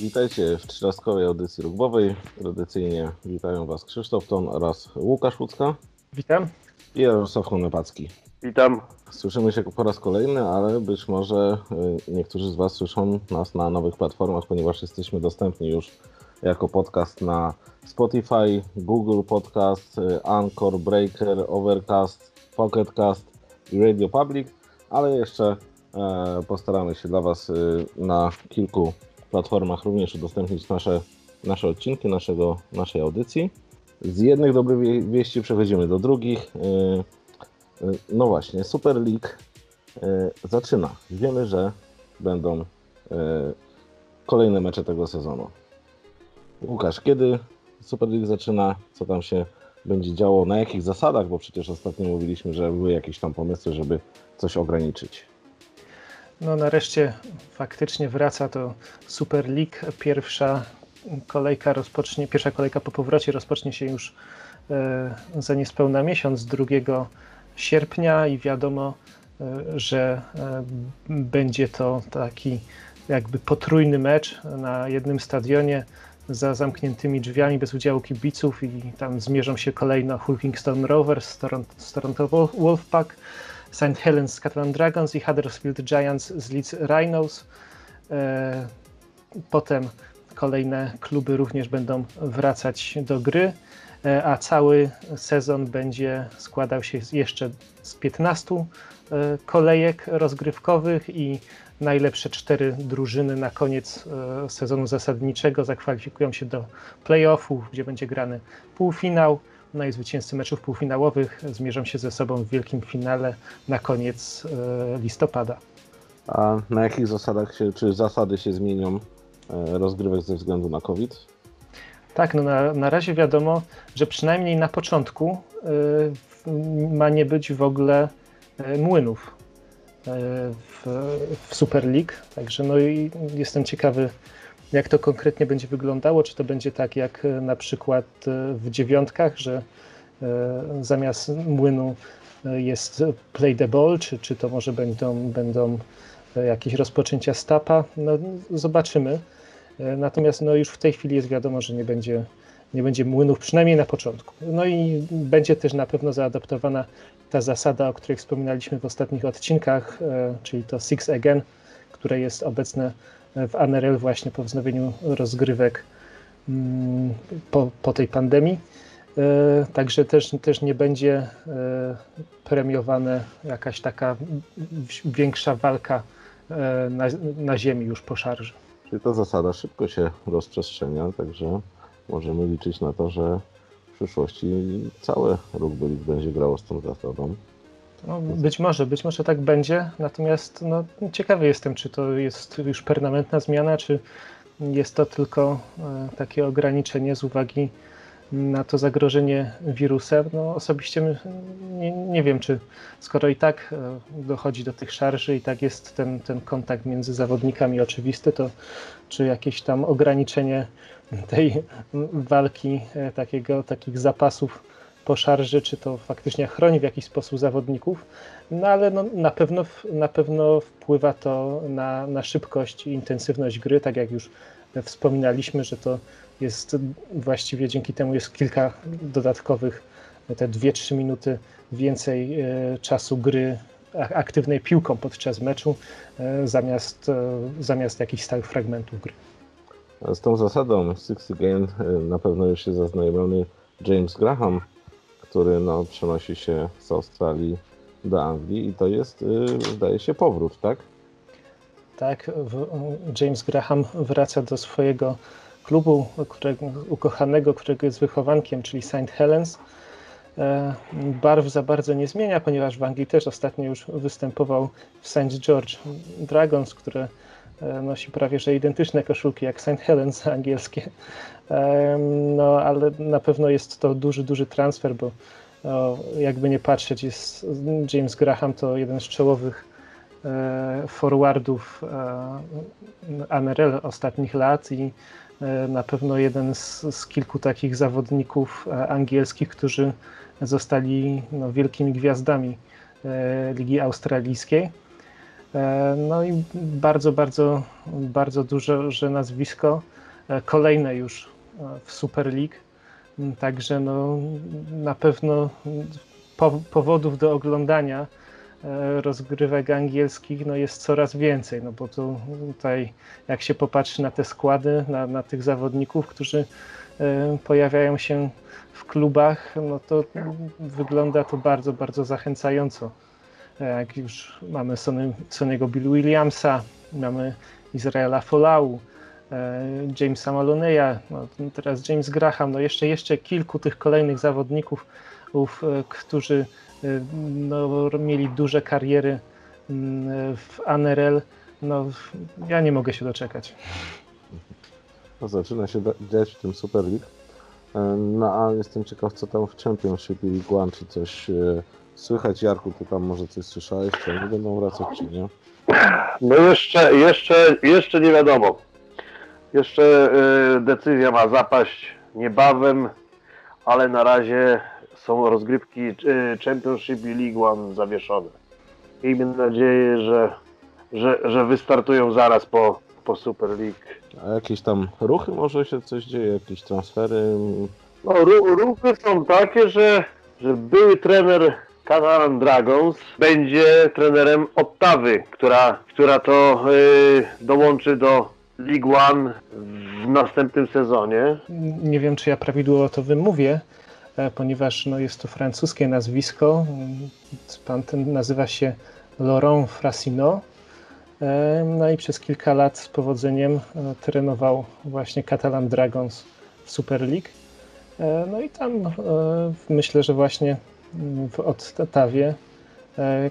Witajcie w trzynastkowej audycji rugbowej. Tradycyjnie witają Was Krzysztof Ton oraz Łukasz Łucka Witam. i Jarosław Honopacki. Witam. Słyszymy się po raz kolejny, ale być może y, niektórzy z Was słyszą nas na nowych platformach, ponieważ jesteśmy dostępni już jako podcast na Spotify, Google Podcast, y, Anchor, Breaker, Overcast, Pocketcast i Radio Public, ale jeszcze e, postaramy się dla Was y, na kilku platformach również udostępnić nasze, nasze odcinki naszego, naszej audycji. Z jednych dobrych wie- wieści przechodzimy do drugich. Y, y, No właśnie, Super League y, zaczyna. Wiemy, że będą kolejne mecze tego sezonu. Łukasz, kiedy Super League zaczyna? Co tam się będzie działo? Na jakich zasadach? Bo przecież ostatnio mówiliśmy, że były jakieś tam pomysły, żeby coś ograniczyć. No nareszcie faktycznie wraca to Super League. Pierwsza kolejka rozpocznie, pierwsza kolejka po powrocie rozpocznie się już e, za niespełna miesiąc, 2 sierpnia i wiadomo, e, że e, będzie to taki jakby potrójny mecz na jednym stadionie za zamkniętymi drzwiami bez udziału kibiców i tam zmierzą się kolejno Hulkingstone Rovers z Toronto, z Toronto Wolf- Wolfpack, St. Helens Scotland Dragons i Huddersfield Giants z Leeds Rhinos. E, Potem kolejne kluby również będą wracać do gry, e, a cały sezon będzie składał się z- jeszcze z 15 e, kolejek rozgrywkowych i najlepsze cztery drużyny na koniec sezonu zasadniczego zakwalifikują się do playoffów, gdzie będzie grany półfinał. No i zwycięzcy meczów półfinałowych zmierzą się ze sobą w wielkim finale na koniec e, listopada. A na jakich zasadach się, czy zasady się zmienią e, rozgrywek ze względu na COVID? Tak, no na, na razie wiadomo, że przynajmniej na początku w- ma nie być w ogóle młynów w, w Super League. Także no i jestem ciekawy, jak to konkretnie będzie wyglądało. Czy to będzie tak jak y, na przykład y, w dziewiątkach, że y, zamiast młynu jest play the ball, czy, czy to może będą, będą jakieś rozpoczęcia stapa. No, zobaczymy. E, Natomiast no, już w tej chwili jest wiadomo, że nie będzie, nie będzie młynów, przynajmniej na początku. No i będzie też na pewno zaadaptowana ta zasada, o której wspominaliśmy w ostatnich odcinkach, e, czyli to Six Again, które jest obecne w ANRL właśnie po wznowieniu rozgrywek mm, po, po tej pandemii. E, Także też, też nie będzie e, premiowana jakaś taka większa walka e, na, na ziemi już po szarży. Czyli ta zasada szybko się rozprzestrzenia, także możemy liczyć na to, że w przyszłości całe rugby będzie grało z tą zasadą. No, być może, być może tak będzie, natomiast no, ciekawy jestem, czy to jest już permanentna zmiana, czy jest to tylko e, takie ograniczenie z uwagi na to zagrożenie wirusem. No, osobiście nie, nie wiem, czy skoro i tak e, dochodzi do tych szarży i tak jest ten, ten kontakt między zawodnikami oczywisty, to czy jakieś tam ograniczenie tej walki, e, takiego, takich zapasów po szarży, czy to faktycznie chroni w jakiś sposób zawodników, no ale no, na, pewno, na pewno wpływa to na, na szybkość i intensywność gry, tak jak już wspominaliśmy, że to jest właściwie dzięki temu jest kilka dodatkowych, te 2-3 minuty więcej e, czasu gry aktywnej piłką podczas meczu, e, zamiast, e, zamiast jakichś stałych fragmentów gry. Z tą zasadą Six Again e, na pewno już jest zaznajomiony James Graham, który no, przenosi się z Australii do Anglii i to jest, y, zdaje się, powrót, tak? Tak, James Graham wraca do swojego klubu którego, ukochanego, którego jest wychowankiem, czyli St. Helens. E, Barw za bardzo nie zmienia, ponieważ w Anglii też ostatnio już występował w St. George Dragons, które nosi prawie że identyczne koszulki jak St. Helens angielskie. E, No, ale na pewno jest to duży, duży transfer, bo jakby nie patrzeć, jest James Graham to jeden z czołowych e, forwardów e, ANRL ostatnich lat i e, na pewno jeden z, z kilku takich zawodników e, angielskich, którzy zostali no, wielkimi gwiazdami e, Ligi Australijskiej. No i bardzo, bardzo, bardzo duże nazwisko, kolejne już w Super League. Także no, na pewno powodów do oglądania E, rozgrywek angielskich no jest coraz więcej, no bo tu, tutaj jak się popatrzy na te składy, na, na tych zawodników, którzy e, pojawiają się w klubach, no to wygląda to bardzo, bardzo zachęcająco. E, jak już mamy Sony, Sony'ego Bill Williamsa, mamy Izraela Folau, Jamesa Maloneya, no teraz James Graham, no jeszcze, jeszcze kilku tych kolejnych zawodników, którzy Y, no, mieli duże kariery mm, w ANRL. No, ja nie mogę się doczekać. No, zaczyna się dziać w tym Super League. E, no a jestem ciekaw, co tam w Championship League One, czy coś e, słychać. Jarku, ty tam może coś słyszałeś, czy oni będą wracać, czy nie? No jeszcze, jeszcze, jeszcze nie wiadomo. Jeszcze y, decyzja ma zapaść niebawem, ale na razie są rozgrywki y, Championship i League One zawieszone. Miejmy nadzieję, że, że, że wystartują zaraz po, po Super League. A jakieś tam ruchy może się coś dzieje, jakieś transfery? No, ruchy są takie, że, że były trener Catalan Dragons będzie trenerem Ottawy, która, która to yy, dołączy do League One w następnym sezonie. Nie wiem, czy ja prawidłowo to wymówię, E, ponieważ no, jest to francuskie nazwisko. Pan ten nazywa się Laurent Frassino. E, no i przez kilka lat z powodzeniem e, trenował właśnie Catalan Dragons w Super League. No i tam myślę, że właśnie w Ottawie,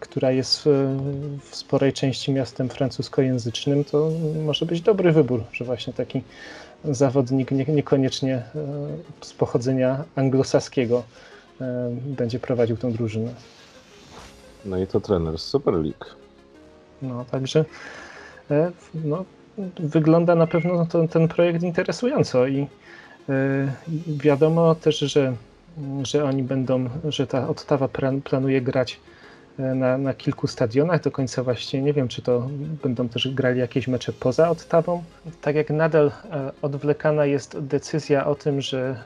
która jest w sporej części miastem francuskojęzycznym, to może być dobry wybór, że właśnie taki zawodnik nie, niekoniecznie e, z pochodzenia anglosaskiego e, będzie prowadził tę drużynę. No i to trener z Super League. No, także e, no, wygląda na pewno to, ten projekt interesująco i wiadomo też, że, że oni będą, że ta Ottawa planuje grać na, na kilku stadionach. Do końca właśnie nie wiem, czy to będą też grali jakieś mecze poza Ottawą. Tak jak nadal e, odwlekana jest decyzja o tym, że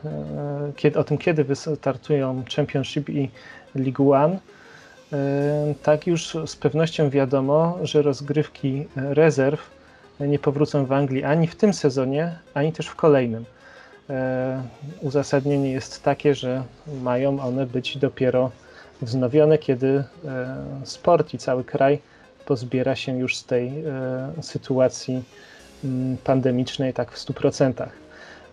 e, o tym, kiedy wystartują Championship i League One, e, tak już z pewnością wiadomo, że rozgrywki rezerw nie powrócą w Anglii ani w tym sezonie, ani też w kolejnym. Uzasadnienie jest takie, że mają one być dopiero wznowione, kiedy e, sport i cały kraj pozbiera się już z tej e, sytuacji mm, pandemicznej tak w 100%.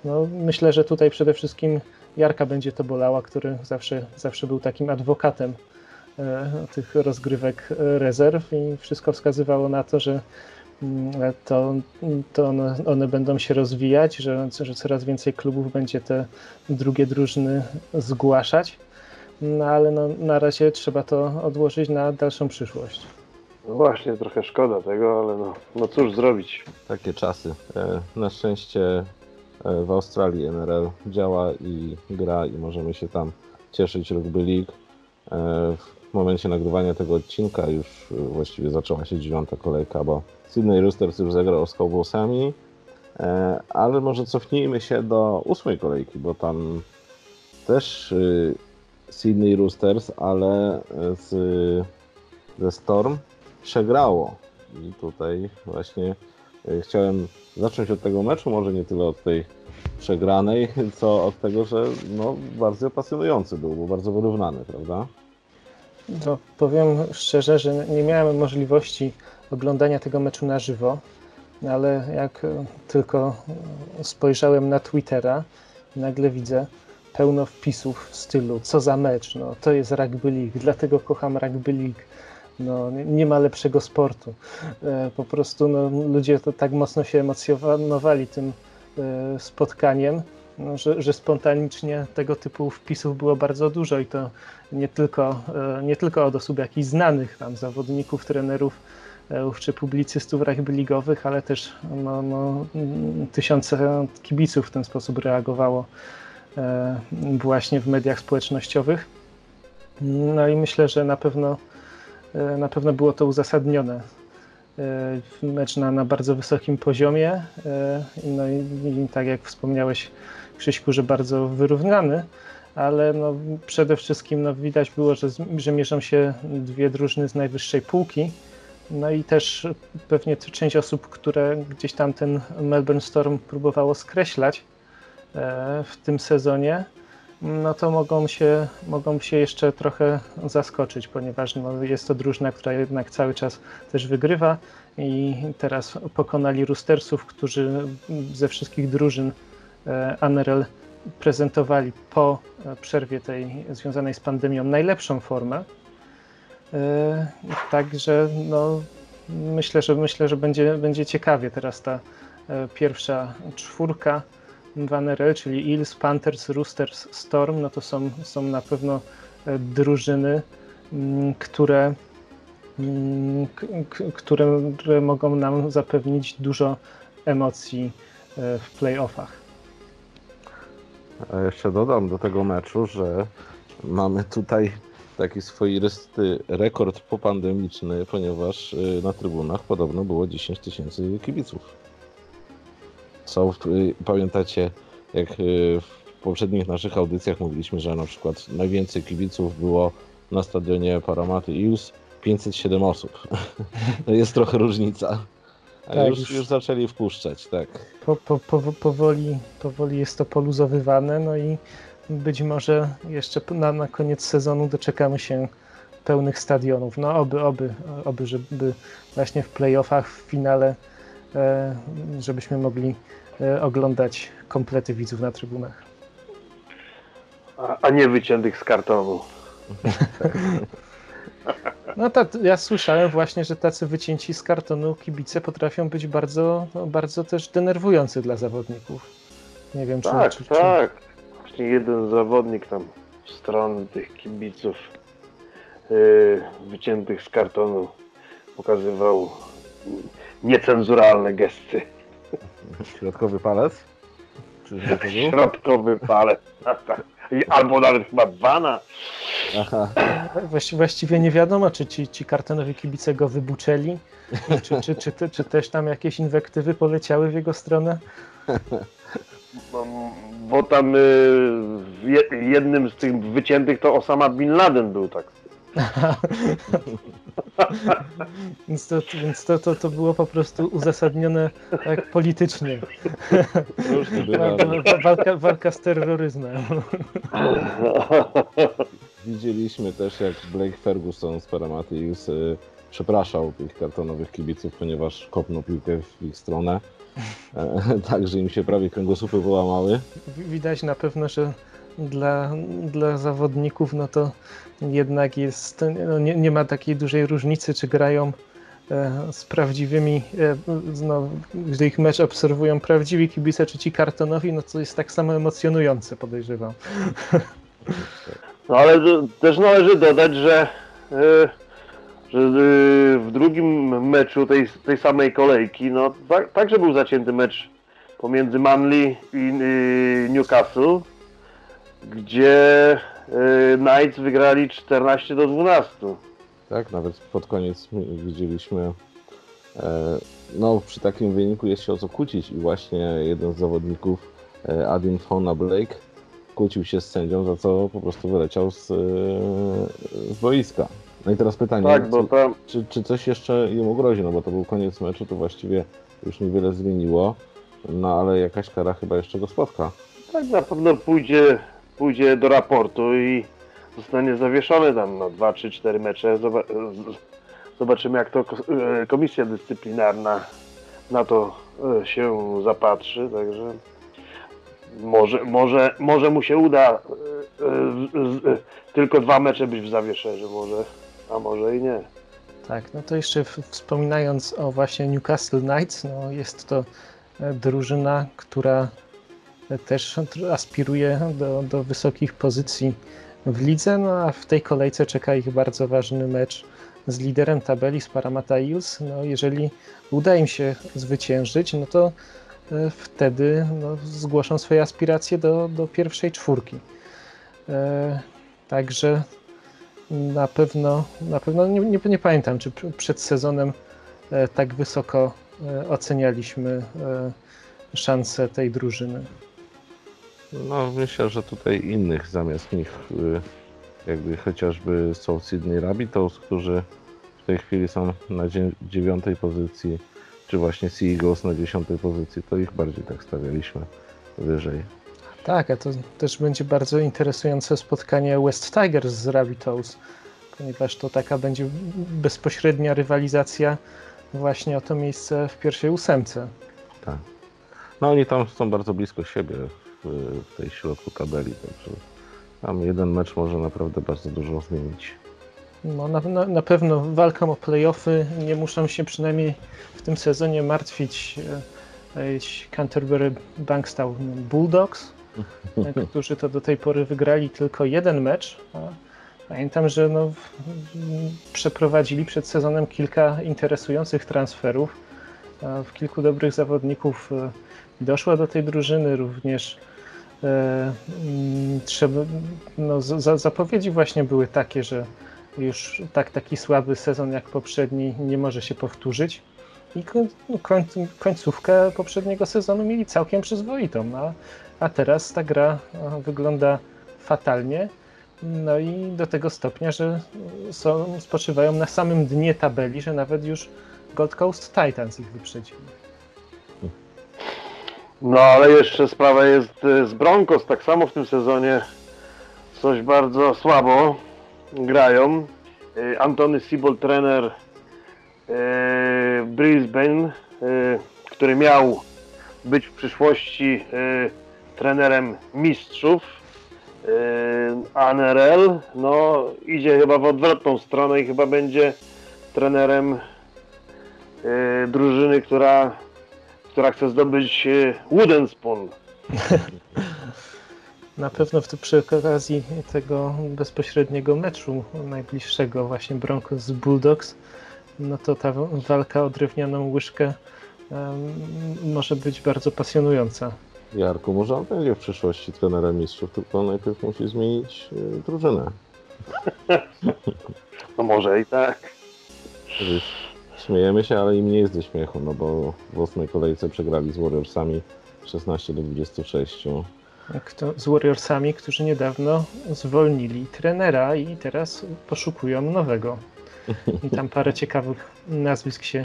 No, myślę, że tutaj przede wszystkim Jarka będzie to bolała, który zawsze, zawsze był takim adwokatem e, tych rozgrywek rezerw i wszystko wskazywało na to, że to, to one, one, będą się rozwijać, że, że coraz więcej klubów będzie te drugie drużyny zgłaszać no ale no, na razie trzeba to odłożyć na dalszą przyszłość. No właśnie, trochę szkoda tego, ale no, no cóż zrobić. Takie czasy. E, na szczęście e, w Australii NRL działa i gra i możemy się tam cieszyć Rugby League. E, w momencie nagrywania tego odcinka już właściwie zaczęła się dziewiąta kolejka, bo Sydney Roosters już zagrał z Cowboysami, ale może cofnijmy się do ósmej kolejki, bo tam też y, Sydney Roosters, ale z, ze Storm przegrało. I tutaj właśnie e, chciałem zacząć od tego meczu, może nie tyle od tej przegranej, co od tego, że no, bardzo pasjonujący był, bo bardzo wyrównany, prawda? No, powiem szczerze, że nie miałem możliwości oglądania tego meczu na żywo, ale jak tylko spojrzałem na Twittera, nagle widzę, pełno wpisów w stylu co za mecz, no, to jest rugby league, dlatego kocham rugby league. No, nie ma lepszego sportu. E, po prostu no, ludzie to tak mocno się emocjonowali tym e, spotkaniem, no, że, że, spontanicznie tego typu wpisów było bardzo dużo i to nie tylko, e, nie tylko od osób jakichś znanych tam zawodników, trenerów czy publicystów rugby ligowych, ale też no, no, tysiące kibiców w ten sposób reagowało E, właśnie w mediach społecznościowych. No i myślę, że na pewno, e, na pewno było to uzasadnione. mecz na, na bardzo wysokim poziomie. No i, i tak jak wspomniałeś, Krzyśku, że bardzo wyrównany, ale no, przede wszystkim no, widać było, że, że mierzą się dwie drużyny z najwyższej półki. No i też pewnie część osób, które gdzieś tam ten Melbourne Storm próbowało skreślać e, w tym sezonie, no to mogą się, mogą się jeszcze trochę zaskoczyć, ponieważ no, jest to drużyna, która jednak cały czas też wygrywa i teraz pokonali Roostersów, którzy ze wszystkich drużyn e, ANRL prezentowali po e, przerwie tej związanej z pandemią najlepszą formę. E, także no, myślę, że myślę, że będzie, będzie ciekawie teraz ta e, pierwsza czwórka w NRL, czyli Eels, Panthers, Roosters, Storm, no to są, są na pewno drużyny, mm, które, mm, które mogą nam zapewnić dużo emocji w playoffach. A jeszcze dodam do tego meczu, że mamy tutaj taki swoisty rekord popandemiczny, ponieważ y, na trybunach podobno było 10 tysięcy kibiców. Co, y, pamiętacie, jak y, w poprzednich naszych audycjach mówiliśmy, że na przykład najwięcej kibiców było na stadionie Paramaty Ius 507 osób. jest trochę różnica. Tak, już, już zaczęli wpuszczać, tak. Po, po, po, powoli, powoli jest to poluzowywane, no i być może jeszcze na, na koniec sezonu doczekamy się pełnych stadionów. No oby, oby, oby, żeby właśnie w playoffach, w finale, e, żebyśmy mogli e, oglądać komplety widzów na trybunach. A, a nie wyciętych z kartonu. No tak, ja słyszałem właśnie, że tacy wycięci z kartonu kibice potrafią być bardzo, no, bardzo też denerwujący dla zawodników. Nie wiem, czy... Tak, czy, tak. Właśnie jeden zawodnik tam strony tych kibiców yy, wyciętych z kartonu pokazywał niecenzuralne gesty. Środkowy palec? Czy Środkowy palec. Albo nawet chyba bana. Aha. właściwie nie wiadomo, czy ci, ci kartonowi kibice go wybuczeli, czy, czy, czy, czy, czy też tam jakieś inwektywy poleciały w jego stronę. Bo, bo tam y, jednym z tych wyciętych to Osama Bin Laden był, tak. więc to, więc to, to, to było po prostu uzasadnione tak politycznie. walka, walka z terroryzmem. Widzieliśmy też, jak Blake Ferguson z Paramateus y, przepraszał tych kartonowych kibiców, ponieważ kopnął piłkę w ich stronę. E, także im się prawie kręgosłupy połamały. Widać na pewno, że dla, dla zawodników no to jednak jest, no nie, nie ma takiej dużej różnicy, czy grają e, z prawdziwymi, e, no, gdy ich mecz obserwują prawdziwi kibice, czy ci kartonowi, no to jest tak samo emocjonujące, podejrzewam. No ale też należy dodać, że, e, że w drugim meczu tej, tej samej kolejki, no tak, także był zacięty mecz pomiędzy Manly i Newcastle, gdzie Knights wygrali 14 do 12. Tak, nawet pod koniec widzieliśmy no przy takim wyniku jest się o co kłócić i właśnie jeden z zawodników Adin Fauna Blake kłócił się z sędzią, za co po prostu wyleciał z, e, z boiska. No i teraz pytanie, tak, tam... czy, czy coś jeszcze jemu grozi, no bo to był koniec meczu, to właściwie już niewiele zmieniło, no ale jakaś kara chyba jeszcze go spotka. Tak, na pewno pójdzie, pójdzie do raportu i zostanie zawieszony tam na 2, 3, 4 mecze. Zobaczymy jak to e, komisja dyscyplinarna na to e, się zapatrzy, także może, może, może mu się uda e, tylko dwa mecze być w zawieszeniu, może, a może i nie. Tak, no to jeszcze wspominając o właśnie Newcastle Knights, no jest to drużyna, która też aspiruje do, do wysokich pozycji w lidze, no a w tej kolejce czeka ich bardzo ważny mecz z liderem tabeli, z Parramatta. No jeżeli uda im się zwyciężyć, no to E, wtedy no, zgłoszą swoje aspiracje do, do pierwszej czwórki. E, także na pewno, na pewno nie, nie, nie, pamiętam, czy przed sezonem tak wysoko ocenialiśmy szanse tej drużyny. No, myślę, że tutaj innych zamiast nich, jakby chociażby są Sydney Rabbitohs, którzy w tej chwili są na dziewiątej pozycji, czy właśnie Sea Eagles na dziesiątej pozycji, to ich bardziej tak stawialiśmy wyżej. Tak, a to też będzie bardzo interesujące spotkanie West Tigers z Rabbitohs, ponieważ to taka będzie bezpośrednia rywalizacja właśnie o to miejsce w pierwszej ósemce. Tak. No oni tam są bardzo blisko siebie w, tej środku tabeli, także tam jeden mecz może naprawdę bardzo dużo zmienić. No, na, na, na pewno walką o playoffy nie muszą się przynajmniej w tym sezonie martwić e, Canterbury Bankstown Bulldogs, e, którzy to do tej pory wygrali tylko jeden mecz. Pamiętam, że no, przeprowadzili przed sezonem kilka interesujących transferów. W kilku dobrych zawodników e, doszła do tej drużyny również. Trzeba, no, zapowiedzi właśnie były takie, że już tak taki słaby sezon jak poprzedni nie może się powtórzyć. I no, końcówkę poprzedniego sezonu mieli całkiem przyzwoitą, a, a teraz ta gra wygląda fatalnie. No i do tego stopnia, że są, spoczywają na samym dnie tabeli, że nawet już Gold Coast Titans ich wyprzedzili. No ale jeszcze sprawa jest e, z Broncos, tak samo w tym sezonie coś bardzo słabo grają. E, Antony Siebold, trener e, Brisbane, który miał być w przyszłości trenerem mistrzów ANRL, no idzie chyba w odwrotną stronę i chyba będzie trenerem drużyny, która, która chce zdobyć Wooden Spoon. Na pewno w, przy okazji tego bezpośredniego meczu najbliższego właśnie Broncos z Bulldogs, no to ta walka o drewnianą łyżkę um, może być bardzo pasjonująca. Jarku, może on będzie w przyszłości trenerem mistrzów, tylko najpierw musi zmienić y, drużynę. No może i tak. Śmiejemy się, ale im nie jest do śmiechu, no bo w ósmej kolejce przegrali z Warriorsami 16 do 26 kto, z Warriorsami, którzy niedawno zwolnili trenera i teraz poszukują nowego. I tam parę ciekawych nazwisk się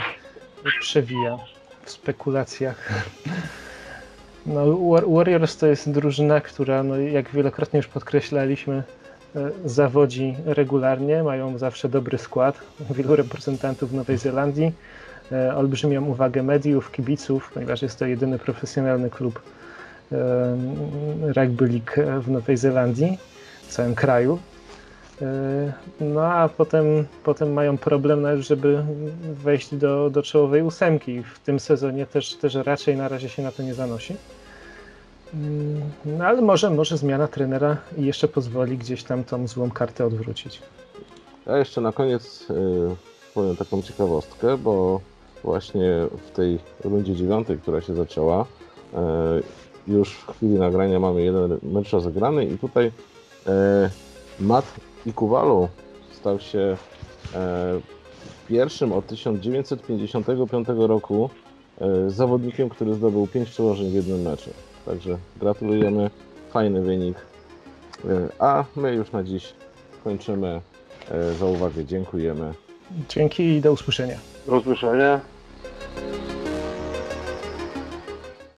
przewija w spekulacjach. No, Warriors to jest drużyna, która, no, jak wielokrotnie już podkreślaliśmy, zawodzi regularnie, mają zawsze dobry skład, wielu reprezentantów Nowej Zelandii, e, olbrzymią uwagę mediów, kibiców, ponieważ jest to jedyny profesjonalny klub rugby league w Nowej Zelandii, w całym kraju. E, no a potem, potem mają problem nawet, żeby wejść do, do czołowej ósemki. W tym sezonie też, też raczej na razie się na to nie zanosi. No ale może, może zmiana trenera jeszcze pozwoli gdzieś tam tą złą kartę odwrócić. Ja jeszcze na koniec y, powiem taką ciekawostkę, bo właśnie w tej rundzie dziewiątej, która się zaczęła, y, już w chwili nagrania mamy jeden mecz rozegrany i tutaj e, Matt Ikuwalu stał się e, pierwszym od 1955 roku zawodnikiem, który zdobył 5 przełożeń w jednym meczu. Także gratulujemy, fajny wynik. E, a my już na dziś kończymy. E, za uwagę dziękujemy. Dzięki i do usłyszenia. Do usłyszenia.